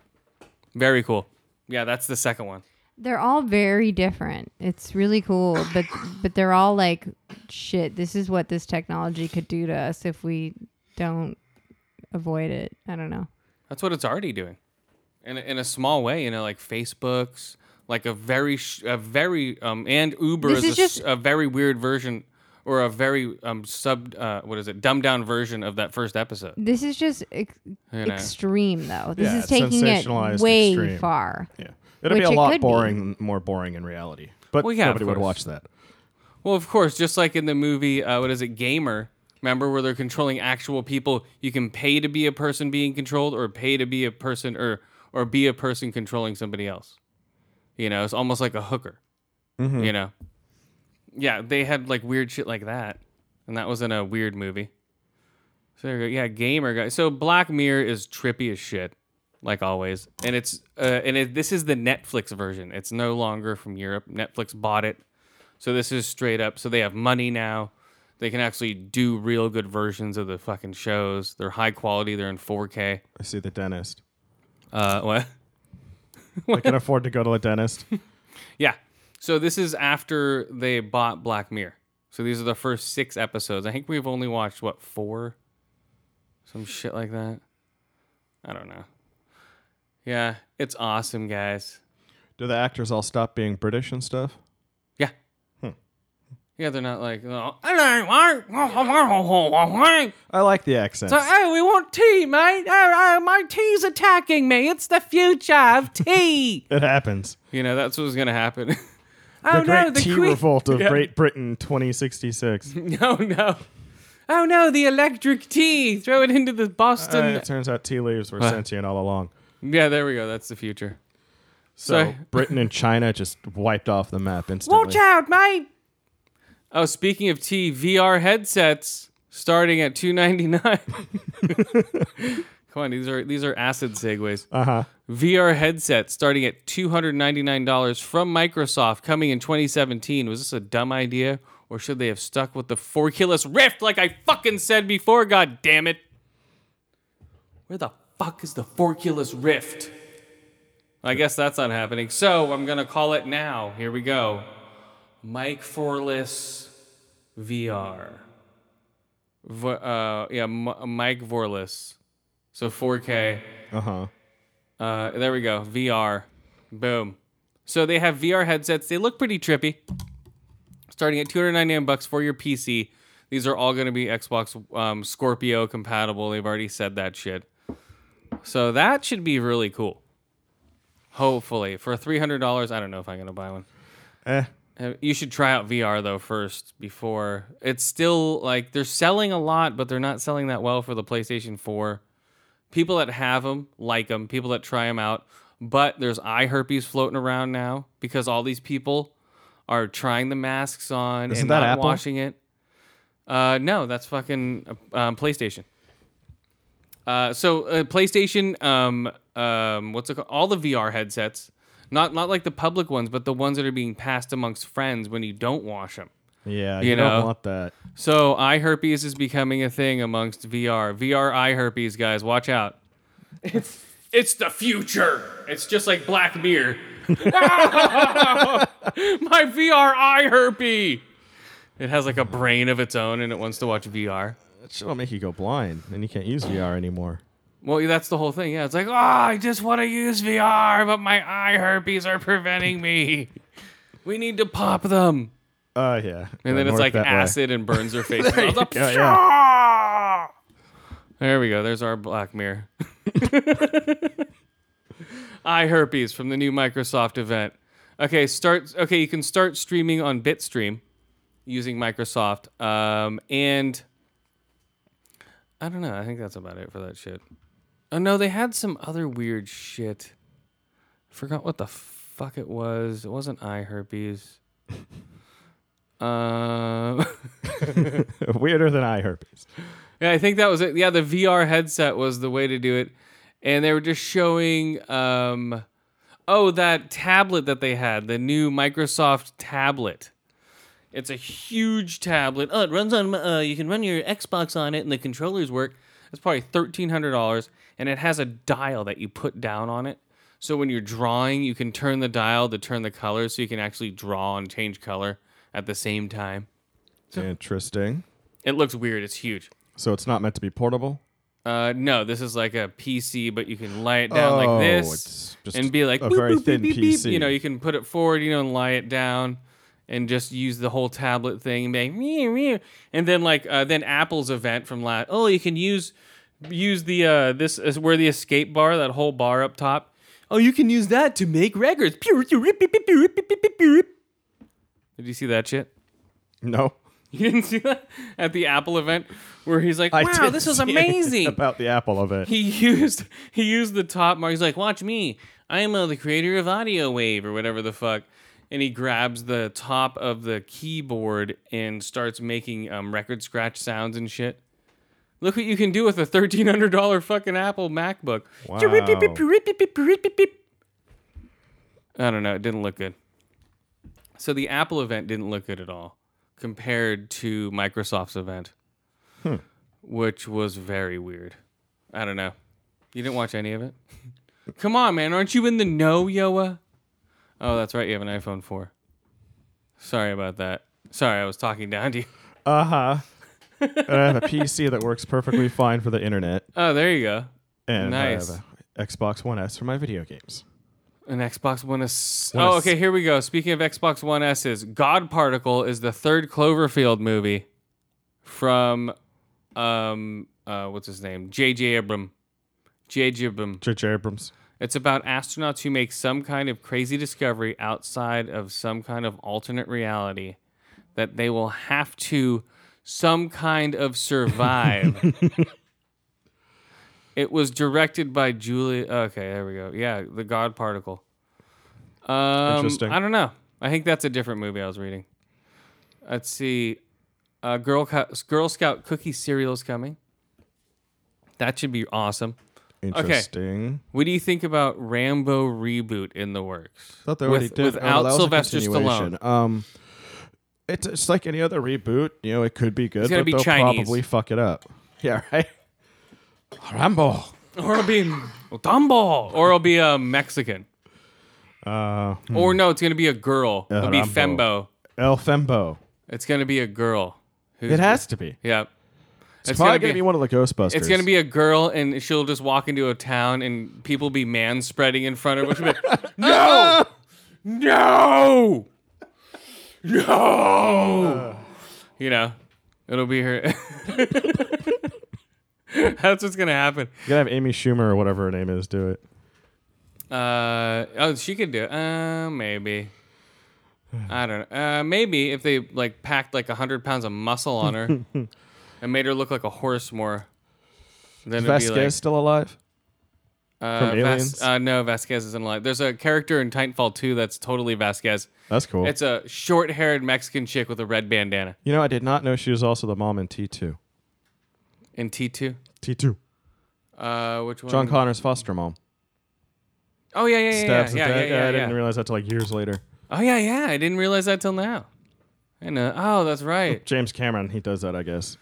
Very cool. Yeah, that's the second one. They're all very different. It's really cool, but [SIGHS] but they're all like, shit. This is what this technology could do to us if we don't avoid it. I don't know. That's what it's already doing, in a, in a small way. You know, like Facebook's like a very sh- a very um and Uber This is, is a, just- s- a very weird version or a very um sub uh, what is it dumbed down version of that first episode. This is just ex- You know. extreme, though. This Yeah, is taking it way extreme. far. Yeah. It'll be a it lot could be. boring, more boring in reality. But Well, yeah, nobody would watch that. Well, of course, just like in the movie, uh, what is it, Gamer? Remember where they're controlling actual people? You can pay to be a person being controlled, or pay to be a person, or or be a person controlling somebody else. You know, it's almost like a hooker. You know, yeah, they had like weird shit like that, and that was in a weird movie. So there you go. Yeah, Gamer guy. So Black Mirror is trippy as shit, like always, and it's uh, and it, this is the Netflix version. It's no longer from Europe. Netflix bought it. So this is straight up. So they have money now. They can actually do real good versions of the fucking shows. They're high quality. They're in 4K. I see the dentist. Uh, what? [LAUGHS] I can afford to go to the dentist. [LAUGHS] Yeah. So this is after they bought Black Mirror. So these are the first six episodes. I think we've only watched what four, some shit like that. I don't know. Yeah, it's awesome, guys. Do the actors all stop being British and stuff? Yeah. Hmm. Yeah, they're not like. Oh, I like the accents. So, hey, we want tea, mate. Oh, oh, my tea's attacking me. It's the future of tea. [LAUGHS] it happens. you know, that's what's going to happen. [LAUGHS] The oh, Great no, the Tea queen. Revolt of Yeah. Great Britain 2066. [LAUGHS] No, no. Oh, no, the electric tea. Throw it into the Uh, Boston. it turns out tea leaves were sentient all along. Yeah, there we go. That's the future. So So- Britain and China just wiped off the map instantly. Watch out, mate. Oh, speaking of tea, VR headsets starting at two ninety nine. [LAUGHS] Come on, these are these are acid segues. Uh huh. VR headset starting at $299 from Microsoft coming in 2017. Was this a dumb idea or should they have stuck with the Oculus Rift like I fucking said before? God damn it. Where the fuck is the Oculus Rift? I guess that's not happening. So I'm going to call it now. Here we go. Mike Forless VR. Vo- uh, yeah, M- Mike Vorless. So 4K. Uh huh. Uh, there we go. VR. Boom. So they have VR headsets. They look pretty trippy. starting at 299 bucks for your PC. These are all going to be Xbox um, Scorpio compatible. They've already said that shit. So that should be really cool. Hopefully, for three hundred dollars, I don't know if I'm going to buy one. Eh. Uh, You should try out VR though first before. It's still like they're selling a lot, but they're not selling that well for the PlayStation 4. People that have them like them. People that try them out, but there's eye herpes floating around now because all these people are trying the masks on Isn't and not Apple? washing it. Uh, no, that's fucking uh, um, PlayStation. Uh, so uh, PlayStation, um, um, what's it called? All the VR headsets, not not like the public ones, but the ones that are being passed amongst friends when you don't wash them. Yeah, You you, know? don't want that. So eye herpes is becoming a thing amongst VR. VR eye herpes, guys, watch out. It's it's the future. It's just like Black Mirror. [LAUGHS] [LAUGHS] My VR eye herpes. It has like a brain of its own and it wants to watch VR. That shit'll make you go blind, and you can't use VR anymore. Well, that's the whole thing. Yeah, it's like, oh, I just want to use VR, but my eye herpes are preventing me. We need to pop them. Uh, yeah. And then it's like that way. acid and burns their [LAUGHS] face. There And I was you go, yeah. There we go. There's our Black Mirror. [LAUGHS] Eye herpes from the new Microsoft event. Okay, start. Okay, you can start streaming on Bitstream using Microsoft. Um, and I don't know. I think that's about it for that shit. Oh no, they had some other weird shit. Forgot what the fuck it was. It wasn't eye herpes. [LAUGHS] Um. [LAUGHS] Weirder than eye herpes. Yeah, I think that was it. Yeah, the VR headset was the way to do it. And they were just showing um oh, that tablet that they had, the new Microsoft tablet. It's a huge tablet. Oh, it runs on uh you can run your Xbox on it and the controllers work. It's probably $1300 and it has a dial that you put down on it. So when you're drawing, you can turn the dial to turn the color so you can actually draw and change color at the same time. Interesting. It looks weird. It's huge. So it's not meant to be portable. Uh, no, this is like a PC, but you can lie it down Oh, like this it's just and be like a boop, very boop, thin beep, beep, beep. PC. You know, you can put it forward, you know, and lie it down, and just use the whole tablet thing and be like, meow, meow. and then like uh, then Apple's event from last. Oh, you can use use the uh this is where the escape bar, that whole bar up top. Oh, you can use that to make records. Did you see that shit? No. [LAUGHS] You didn't see that at the Apple event where he's like, "Wow, this is amazing." [LAUGHS] About the Apple event, he used he used the top mark. He's like, "Watch me! I am uh, the creator of Audio Wave or whatever the fuck." And he grabs the top of the keyboard and starts making um, record scratch sounds and shit. Look what you can do with a thirteen hundred dollar fucking Apple MacBook. Wow. I don't know. It didn't look good. So the Apple event didn't look good at all compared to Microsoft's event, which was very weird. I don't know. You didn't watch any of it? [LAUGHS] Come on, man. Aren't you in the know, Yoa? Oh, that's right. You have an iPhone 4. Sorry about that. Sorry, I was talking down to you. [LAUGHS] Uh huh. I have a PC that works perfectly fine for the internet, Oh, there you go. and Nice. I have a Xbox One S for my video games. An Xbox One S. One Oh, S. okay. Here we go. Speaking of Xbox One S's, God Particle is the third Cloverfield movie from, um, uh, what's his name? J.J. Abram. J.J. Abram. J.J. Abrams. It's about astronauts who make some kind of crazy discovery outside of some kind of alternate reality that they will have to some kind of survive. [LAUGHS] it was directed by Julie. Okay, there we go. Yeah, The God Particle. Um, Interesting. I don't know. I think that's a different movie I was reading. Let's see. Uh, Girl, Co- Girl Scout cookie cereal is coming. That should be awesome. Interesting. What do you think about Rambo reboot in the works? Thought they already With- did. Oh, without a Sylvester. Stallone. Um, it's it's like any other reboot. You know, it could be good, but be they'll Chinese. probably fuck it up. [LAUGHS] Yeah, right. Rambo. Or it'll be Dumbo. Or it'll be a Mexican. Uh, Or no, it's gonna be a girl. Uh, it'll be Rambo. Fembo. El Fembo. It's gonna be a girl. who's- It has to be. Yeah. It's, probably gonna be, one of the Ghostbusters. It's gonna be a girl, and she'll just walk into a town, and people be man spreading in front of her. [LAUGHS] No, no, no, you know, it'll be her. [LAUGHS] That's what's gonna happen. You gotta have Amy Schumer or whatever her name is do it. Uh oh, she could do it. Uh, maybe. I don't know. Uh, maybe if they like packed like hundred pounds of muscle on her [LAUGHS] and made her look like a horse more, then Is it'd be Vasquez like still alive? uh, from Aliens? uh, no, Vasquez isn't alive. There's a character in Titanfall 2 that's totally Vasquez. That's cool. It's a short-haired Mexican chick with a red bandana you know, I did not know she was also the mom in T2. in T2. T2. Uh, which one? John Connor's foster mom. Oh yeah, yeah, yeah, Stabs yeah, yeah, dad. yeah, I yeah, didn't yeah. realize that till like years later. Oh yeah, yeah. I didn't realize that till now. I know. Oh, that's right. James Cameron, he does that, I guess.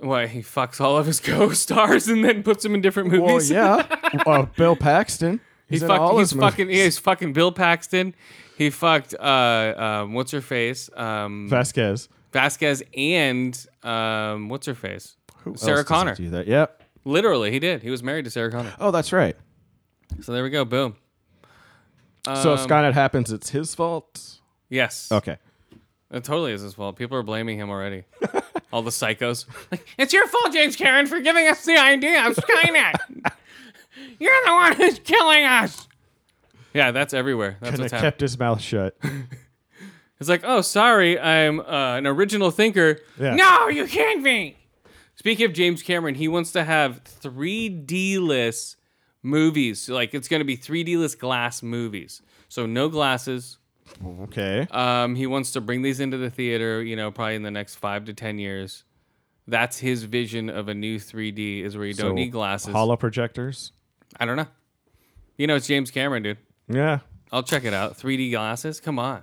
What he fucks all of his [LAUGHS] co-stars and then puts them in different Well, movies. yeah. [LAUGHS] uh, Bill Paxton. He's, He's, in fuck, all he's his fucking. He's fucking Bill Paxton. He fucked. Uh, um, what's her face? Um, Vasquez. Vasquez and um, what's her face? Who else Sarah he Connor. Do that. Yep. Literally, he did. He was married to Sarah Connor. Oh, that's right. So there we go. Boom. so if Um, Skynet happens, it's his fault. Yes. Okay. It totally is his fault. People are blaming him already. [LAUGHS] All the psychos. Like, it's your fault, James Karen, for giving us the idea of Skynet. [LAUGHS] You're the one who's killing us. Yeah, that's everywhere. That's Couldn't what's happening. kept his mouth shut. [LAUGHS] It's like, oh, sorry, I'm uh, an original thinker. Yeah. No, you can't be. Speaking of James Cameron, he wants to have 3D-less movies. Like, it's going to be 3D-less glass movies. So no glasses. Okay. Um, he wants to bring these into the theater, you know, probably in the next five to 10 years. That's his vision of a new 3D is where you don't So, need glasses. Hollow projectors. I don't know. You know, it's James Cameron, dude. Yeah. I'll check it out. 3D glasses? Come on.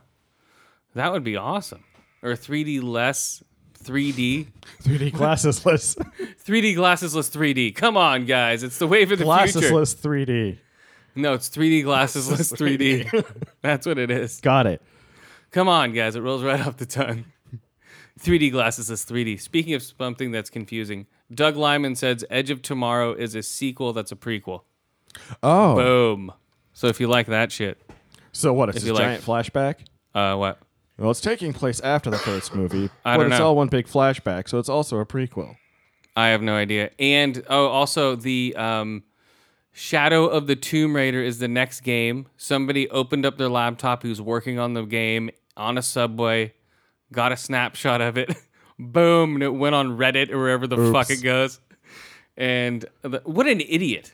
That would be awesome. Or 3D less 3D. 3D glassesless. 3D glassesless 3D. Come on, guys. It's the wave of the future. glassesless 3D. No, it's 3D [LAUGHS] glassesless 3D. That's what it is. Got it. Come on, guys. It rolls right off the tongue. 3D glassesless 3D. Speaking of something that's confusing, Doug Liman says Edge of Tomorrow is a sequel that's a prequel. Oh. Boom. So if you like that shit, So what? It's If a you like- giant flashback? uh, what? Well, it's taking place after the first movie, I but don't it's know. all one big flashback, so it's also a prequel. I have no idea. And oh, also the um, Shadow of the Tomb Raider is the next game. Somebody opened up their laptop who's working on the game on a subway, got a snapshot of it, [LAUGHS] boom, and it went on Reddit or wherever the fuck it goes. And the, what an idiot!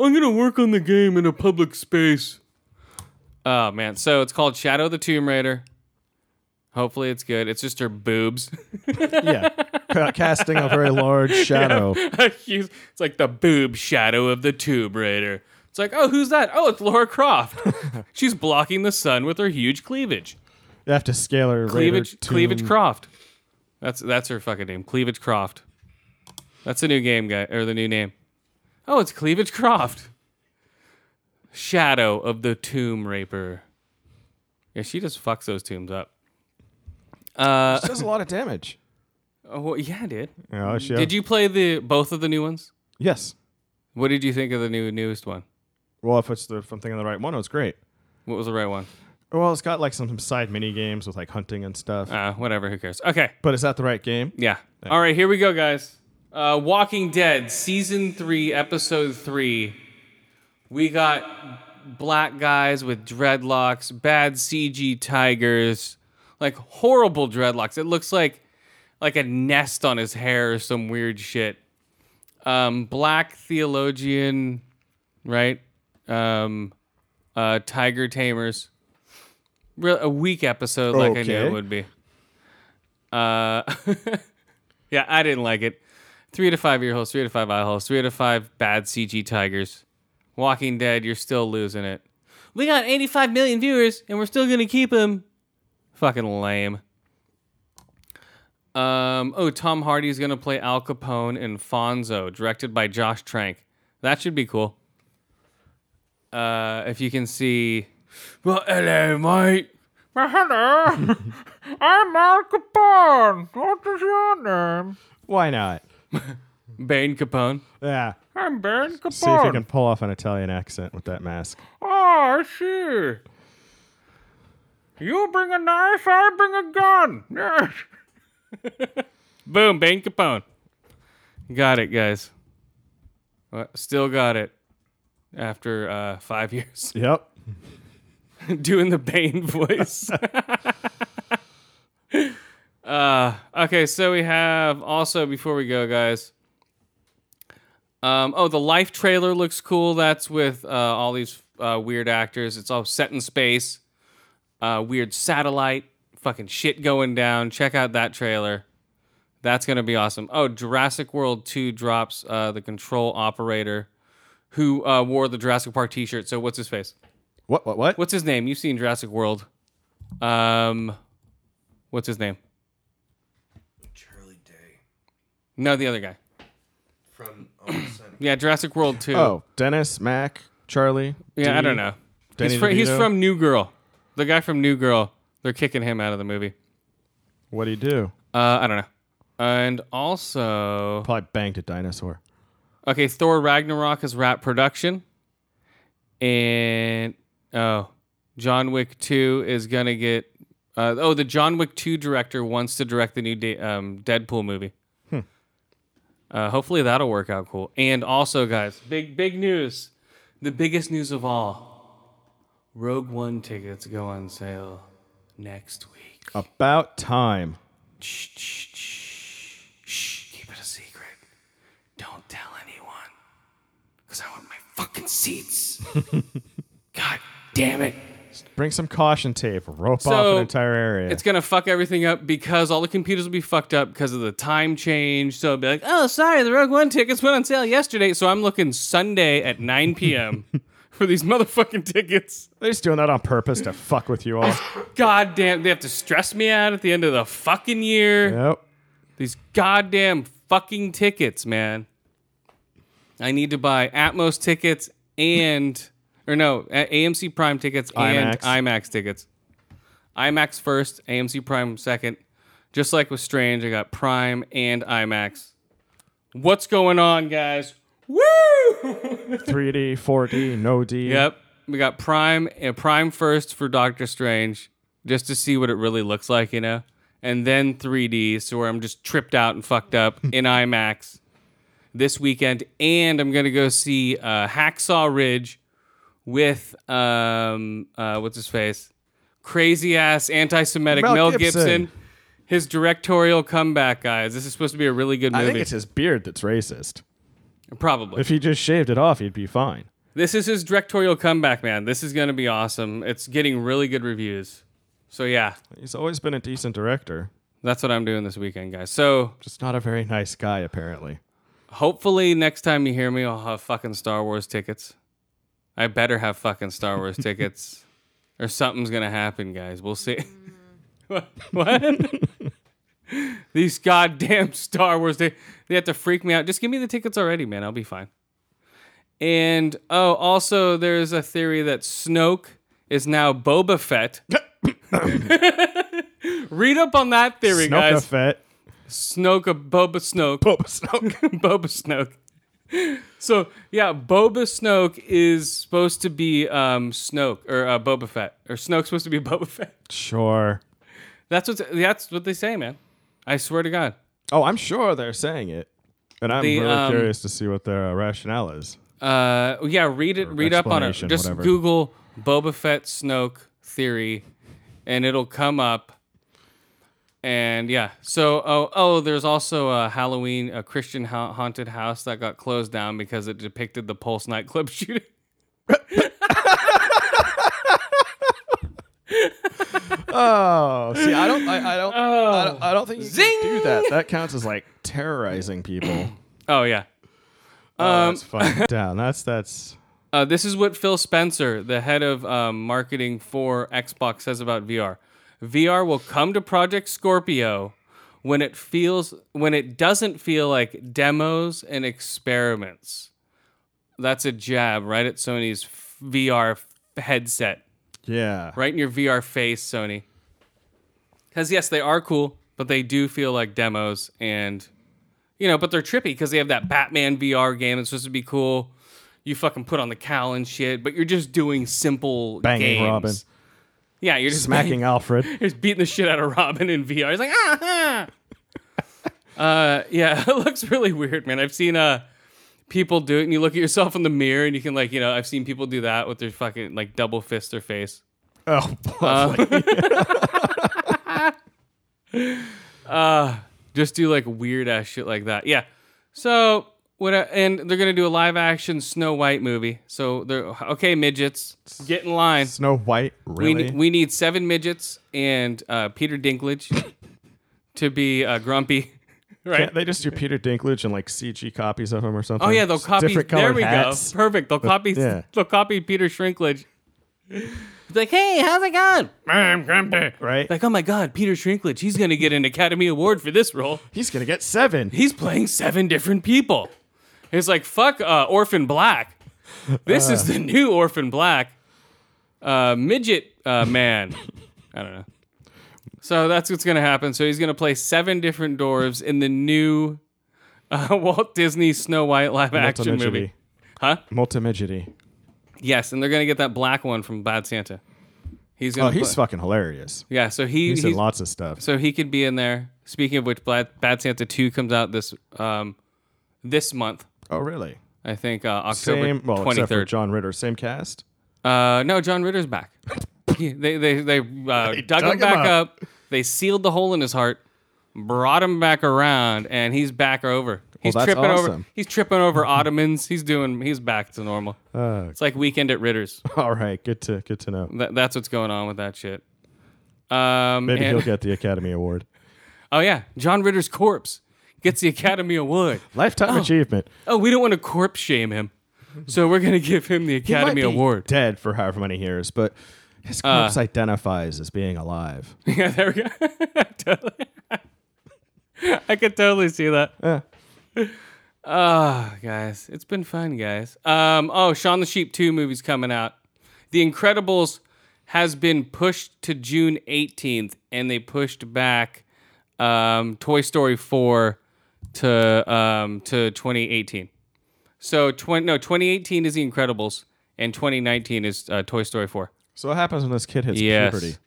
I'm gonna work on the game in a public space. Oh man, so it's called Shadow of the Tomb Raider. Hopefully it's good. It's just her boobs. [LAUGHS] Yeah. Ca- casting a very large [LAUGHS] shadow. [LAUGHS] It's like the boob shadow of the Tomb Raider. It's like, oh, who's that? Oh, it's Laura Croft. [LAUGHS] She's blocking the sun with her huge cleavage. You have to scale her Cleavage, Raider cleavage tomb. Croft. That's that's her fucking name. Cleavage Croft. That's the new game guy or the new name. Oh, it's Cleavage Croft. Shadow of the Tomb Raper. Yeah, she just fucks those tombs up. Uh, She does a lot of damage. Oh, well, yeah, dude. Yeah, she- Did you play the both of the new ones? Yes. What did you think of the new newest one? Well, if it's the if I'm thinking the right one, it was great. What was the right one? Well, it's got like some side mini games with like hunting and stuff. Uh, whatever. Who cares? Okay. But is that the right game? Yeah. All right. Here we go, guys. Uh, Walking Dead season three, episode three. We got black guys with dreadlocks, bad CG tigers, like horrible dreadlocks. It looks like like a nest on his hair or some weird shit. Um, black theologian, right? Um, uh, tiger tamers. Real, a weak episode, like I knew it would be. Uh, [LAUGHS] yeah, I didn't like it. Three to five ear holes, three to five eye holes, three to five bad CG tigers. Walking Dead, you're still losing it. We got 85 million viewers, and we're still gonna keep them. Fucking lame. Um. Oh, Tom Hardy's gonna play Al Capone in Fonzo, directed by Josh Trank. That should be cool. Uh, if you can see. Well, hello, mate. Well, hello. [LAUGHS] I'm Al Capone. What is your name? Why not? [LAUGHS] Bane Capone. Yeah. I'm Bane Capone. See if you can pull off an Italian accent with that mask. Oh, I see. You bring a knife, I bring a gun. Yes. [LAUGHS] Boom, Bane Capone. Got it, guys. Still got it after uh, five [LAUGHS] years Yep. [LAUGHS] doing the Bane voice. uh, okay, so we have also before we go, guys. Um, oh, the Life trailer looks cool. That's with uh, all these uh, weird actors. It's all set in space. Uh, weird satellite, fucking shit going down. Check out that trailer. That's gonna be awesome. Oh, Jurassic World Two drops uh, the control operator, who uh, wore the Jurassic Park T-shirt. So what's his face? What? What? What? What's his name? You've seen Jurassic World. Um, what's his name? Charlie Day No, the other guy. from Sunny. Yeah, Jurassic World Two. Oh, Dennis, Mac, Charlie. yeah, I D, don't know. Danny He's, fr- he's DeVito? from New Girl. The guy from New Girl. They're kicking him out of the movie. What do you do? Uh, I don't know. And also, Probably banged a dinosaur. okay, Thor Ragnarok is wrap production, and oh, John Wick Two is gonna get. Uh, oh, the John Wick Two director wants to direct the new de- um, Deadpool movie. Uh, hopefully that'll work out cool. And also, guys, big big news, the biggest news of all: Rogue One tickets go on sale next week. About time. Shh, shh, shh, shh, keep it a secret. Don't tell anyone. Because I want my fucking seats. [LAUGHS] God damn it. Bring some caution tape. Rope off an entire area. It's going to fuck everything up because all the computers will be fucked up because of the time change. So it'll be like, oh, sorry, the Rogue One tickets went on sale yesterday. So I'm looking Sunday at 9 p.m. [LAUGHS] for these motherfucking tickets. They're just doing that on purpose to fuck with you all. God damn, they have to stress me out at the end of the fucking year. yep. These goddamn fucking tickets, man. I need to buy Atmos tickets and, or no, A- AMC Prime tickets and IMAX. IMAX tickets. IMAX first, AMC Prime second. Just like with Strange, I got Prime and IMAX. What's going on, guys? Woo! [LAUGHS] 3D, 4D, no D. Yep. We got Prime and Prime first for Doctor Strange, just to see what it really looks like, you know, and then 3D, so where I'm just tripped out and fucked up [LAUGHS] in IMAX this weekend, and I'm gonna go see uh, Hacksaw Ridge with um uh what's his face, crazy ass anti-Semitic Mel Mel, Gibson. Gibson. His directorial comeback, guys. This is supposed to be a really good movie. I movie. think it's his beard that's racist. Probably. If he just shaved it off, he'd be fine. This is his directorial comeback, man. This is going to be awesome. It's getting really good reviews. So, yeah, He's always been a decent director. that's what I'm doing this weekend, guys. So, Just not a very nice guy, apparently. hopefully, next time you hear me, I'll have fucking Star Wars tickets. I better have fucking Star Wars [LAUGHS] tickets, or something's going to happen, guys. We'll see. [LAUGHS] [LAUGHS] what? [LAUGHS] These goddamn [LAUGHS] Star Wars, they, they have to freak me out. Just give me the tickets already, man. I'll be fine. And oh, also there's a theory that Snoke is now Boba Fett. [LAUGHS] Read up on that theory, Snoke guys. Fett. Snoke, a Boba Snoke, Boba Snoke. Boba Snoke. So yeah, Boba Snoke is supposed to be um, Snoke or uh, Boba Fett, or Snoke's supposed to be Boba Fett. sure. That's what that's what they say, man. I swear to God. Oh, I'm sure they're saying it. And I'm The, really um, curious to see what their uh, rationale is. Uh, yeah, read it. Read up on it. explanation, Just whatever. Google Boba Fett Snoke theory, and it'll come up. And yeah, so oh oh, there's also a Halloween, a Christian ha- haunted house that got closed down because it depicted the Pulse nightclub [LAUGHS] shooting. [LAUGHS] Oh, see, I don't, I, I don't, I don't, I don't think you Zing! can do that. That counts as like terrorizing people. [CLEARS THROAT] Oh yeah. Oh, that's fine. [LAUGHS] Down. That's that's. Uh, this is what Phil Spencer, the head of um, marketing for Xbox, says about VR. VR will come to Project Scorpio when it feels when it doesn't feel like demos and experiments. That's a jab right at Sony's VR f- headset, Yeah. right in your VR face, Sony. Because yes, they are cool, but they do feel like demos, and you know, but they're trippy because they have that Batman VR game that's supposed to be cool. You fucking put on the cowl and shit, but you're just doing simple Banging games. Robin. Yeah, you're just smacking Alfred. [LAUGHS] He's beating the shit out of Robin in VR. He's like, ah, ah. [LAUGHS] uh, yeah, [LAUGHS] it looks really weird, man. I've seen uh people do it, and you look at yourself in the mirror, and you can like, you know, I've seen people do that with their fucking like double fist their face. Oh, [LAUGHS] [LAUGHS] Uh, just do like weird ass shit like that. Yeah. So what? I- And they're gonna do a live action Snow White movie. So they're okay, midgets, get in line. Snow White. We Really? need, we need seven midgets and uh, Peter Dinklage to be uh, grumpy. Right. Can't they just do Peter Dinklage and like CG copies of him or something? Oh yeah, they'll Just copy. Different There we hats. go. Perfect. They'll copy. yeah. They'll copy Peter Shrinklage. It's like, hey, how's it going? I'm grumpy. Right? Like, oh my god, Peter Shrinklage. He's gonna get an Academy Award for this role. He's gonna get seven. He's playing seven different people. It's like fuck uh, Orphan Black. This is the new Orphan Black. Uh, midget uh, man. [LAUGHS] I don't know. So that's what's gonna happen. So he's gonna play seven different dwarves in the new uh, [LAUGHS] Walt Disney Snow White live action movie. Huh? Multimidgety. Yes, and they're gonna get that black one from Bad Santa. He's gonna. Oh, he's play- fucking hilarious. yeah. So he, He's he's in lots of stuff. so he could be in there. Speaking of which, Bad, Bad Santa Two comes out this um this month. Oh, really? I think uh, October Same. Well, twenty except for. John Ritter. Same cast. Uh, no, John Ritter's back. [LAUGHS] He- they they they, uh, [LAUGHS] dug, dug him him back up. They sealed the hole in his heart, brought him back around, and he's back over. He's that's tripping over. awesome. He's tripping over [LAUGHS] ottomans. He's doing. He's back to normal. Uh, It's like weekend at Ritter's. [LAUGHS] all right. Good to good to know. That, that's what's going on with that shit. Um, Maybe and- he'll get the Academy Award. oh yeah, John Ritter's corpse gets the Academy Award. Lifetime achievement. Oh, we don't want to corpse shame him, so we're gonna give him the He might Academy be Award. Dead for however many years, but his Uh. corpse identifies as being alive. [LAUGHS] yeah, there we go. [LAUGHS] totally. [LAUGHS] I could totally see that. Yeah. Ah, guys, it's been fun, guys. Um, oh, Shaun the Sheep 2 movie's coming out. The Incredibles has been pushed to June 18th, and they pushed back um, Toy Story 4 to um, to 2018. So, 20, no, 2018 is The Incredibles, and 2019 is uh, Toy Story 4. So what happens when this kid hits Yes. puberty?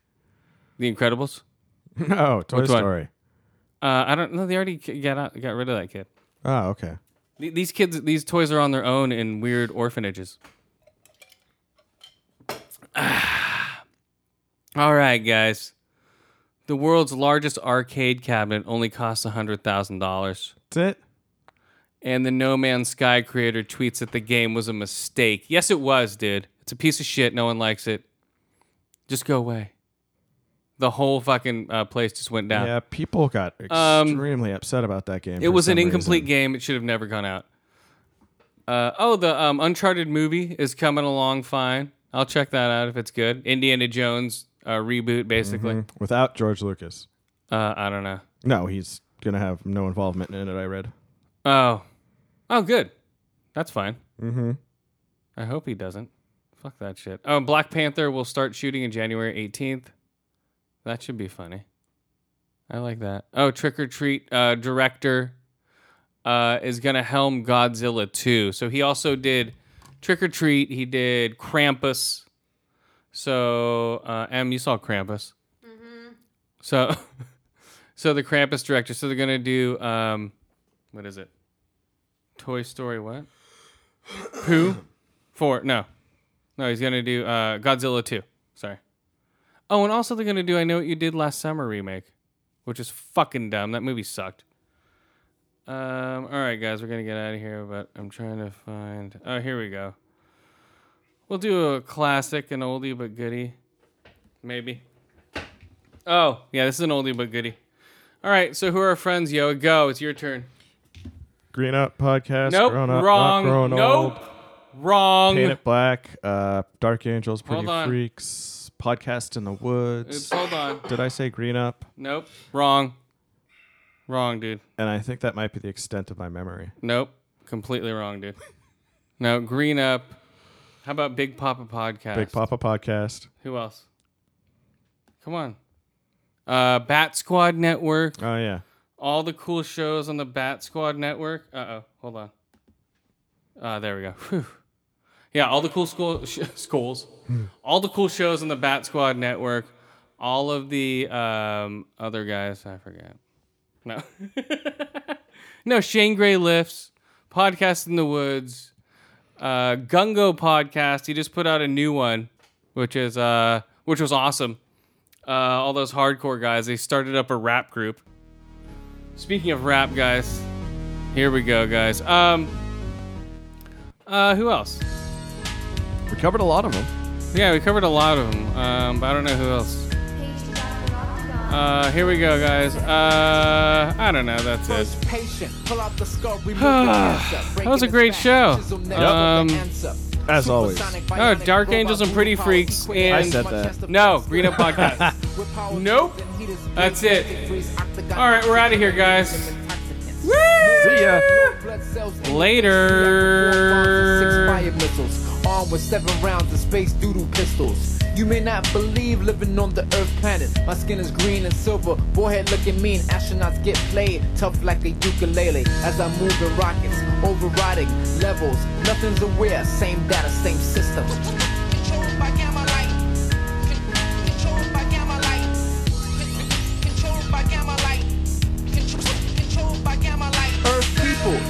The Incredibles? [LAUGHS] No, Toy Which one? Story. Uh, I don't know. They already got out, got rid of that kid. Oh, okay. Th- These kids, these toys are on their own in weird orphanages. [SIGHS] All right, guys. The world's largest arcade cabinet only costs $100,000. That's it. And the No Man's Sky creator tweets that the game was a mistake. Yes, it was, dude. It's a piece of shit. No one likes it. Just go away. The whole fucking uh, place just went down. Yeah, people got Um, extremely upset about that game. It for was an some incomplete reason. game. It should have never gone out. Uh, oh, the um, Uncharted movie is coming along fine. I'll check that out if it's good. Indiana Jones uh, reboot, basically. Mhm. without George Lucas. Uh, I don't know. No, he's gonna have no involvement in it. I read. Oh, oh, good. That's fine. Mm-hmm. I hope he doesn't. Fuck that shit. Oh, Black Panther will start shooting in January 18th. That should be funny. I like that. Oh, Trick or Treat uh, director uh, is gonna helm Godzilla 2. So he also did Trick or Treat. He did Krampus. So uh, M, you saw Krampus. Mm-hmm. So, [LAUGHS] so the Krampus director. So they're gonna do um, what is it? Toy Story what? Pooh? Four. No. No, he's going to do uh, Godzilla 2. Sorry. Oh, and also they're going to do I Know What You Did Last Summer remake, which is fucking dumb. That movie sucked. Um, all right, guys, we're going to get out of here, but I'm trying to find. Oh, here we go. We'll do a classic, an oldie but goodie. Maybe. Oh, yeah, this is an oldie but goodie. All right, so who are our friends, yo? Go. It's your turn. Green Up podcast. Nope. Grown Up, Not wrong. Grown Nope. Old, Wrong. Paint It Black. Uh, Dark Angels. Pretty Hold on. Freaks. Podcast in the Woods. Oops, hold on. Did I say Green Up? Nope. Wrong. Wrong, dude. And I think that might be the extent of my memory. Nope. Completely wrong, dude. No, Green Up. How about Big Papa Podcast? Big Papa podcast. Who else? Come on. Uh, Bat Squad Network. Oh yeah. All the cool shows on the Bat Squad Network. Uh oh. Hold on. Uh, there we go. Whew. Yeah, all the cool school sh- schools, all the cool shows on the Bat Squad network, all of the um, other guys. I forget. No, [LAUGHS] no. Shane Gray lifts podcast in the woods. Uh, Gungo podcast. He just put out a new one, which is uh, which was awesome. Uh, all those hardcore guys. They started up a rap group. Speaking of rap, guys, here we go, guys. Um, uh, who else? We covered a lot of them. Yeah, we covered a lot of them, um, but I don't know who else. Uh, here we go, guys. Uh, I don't know. That's it. [SIGHS] that was a great show. Um, As always. Oh, Dark Angels and Pretty Freaks and I said that. no Green Up Podcast. [LAUGHS] nope. That's it. All right, we're out of here, guys. See ya. Later. Armed with seven rounds of space doodle pistols. You may not believe living on the Earth planet. My skin is green and silver, forehead looking mean. Astronauts get played tough like a ukulele. As I move in rockets, overriding levels. Nothing's aware, same data, same system.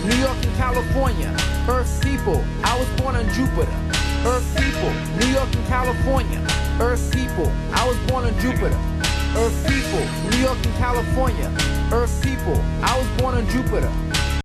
New York and California. Earth people, I was born on Jupiter. Earth people, New York and California. Earth people, I was born on Jupiter. Earth people, New York and California. Earth people, I was born on Jupiter.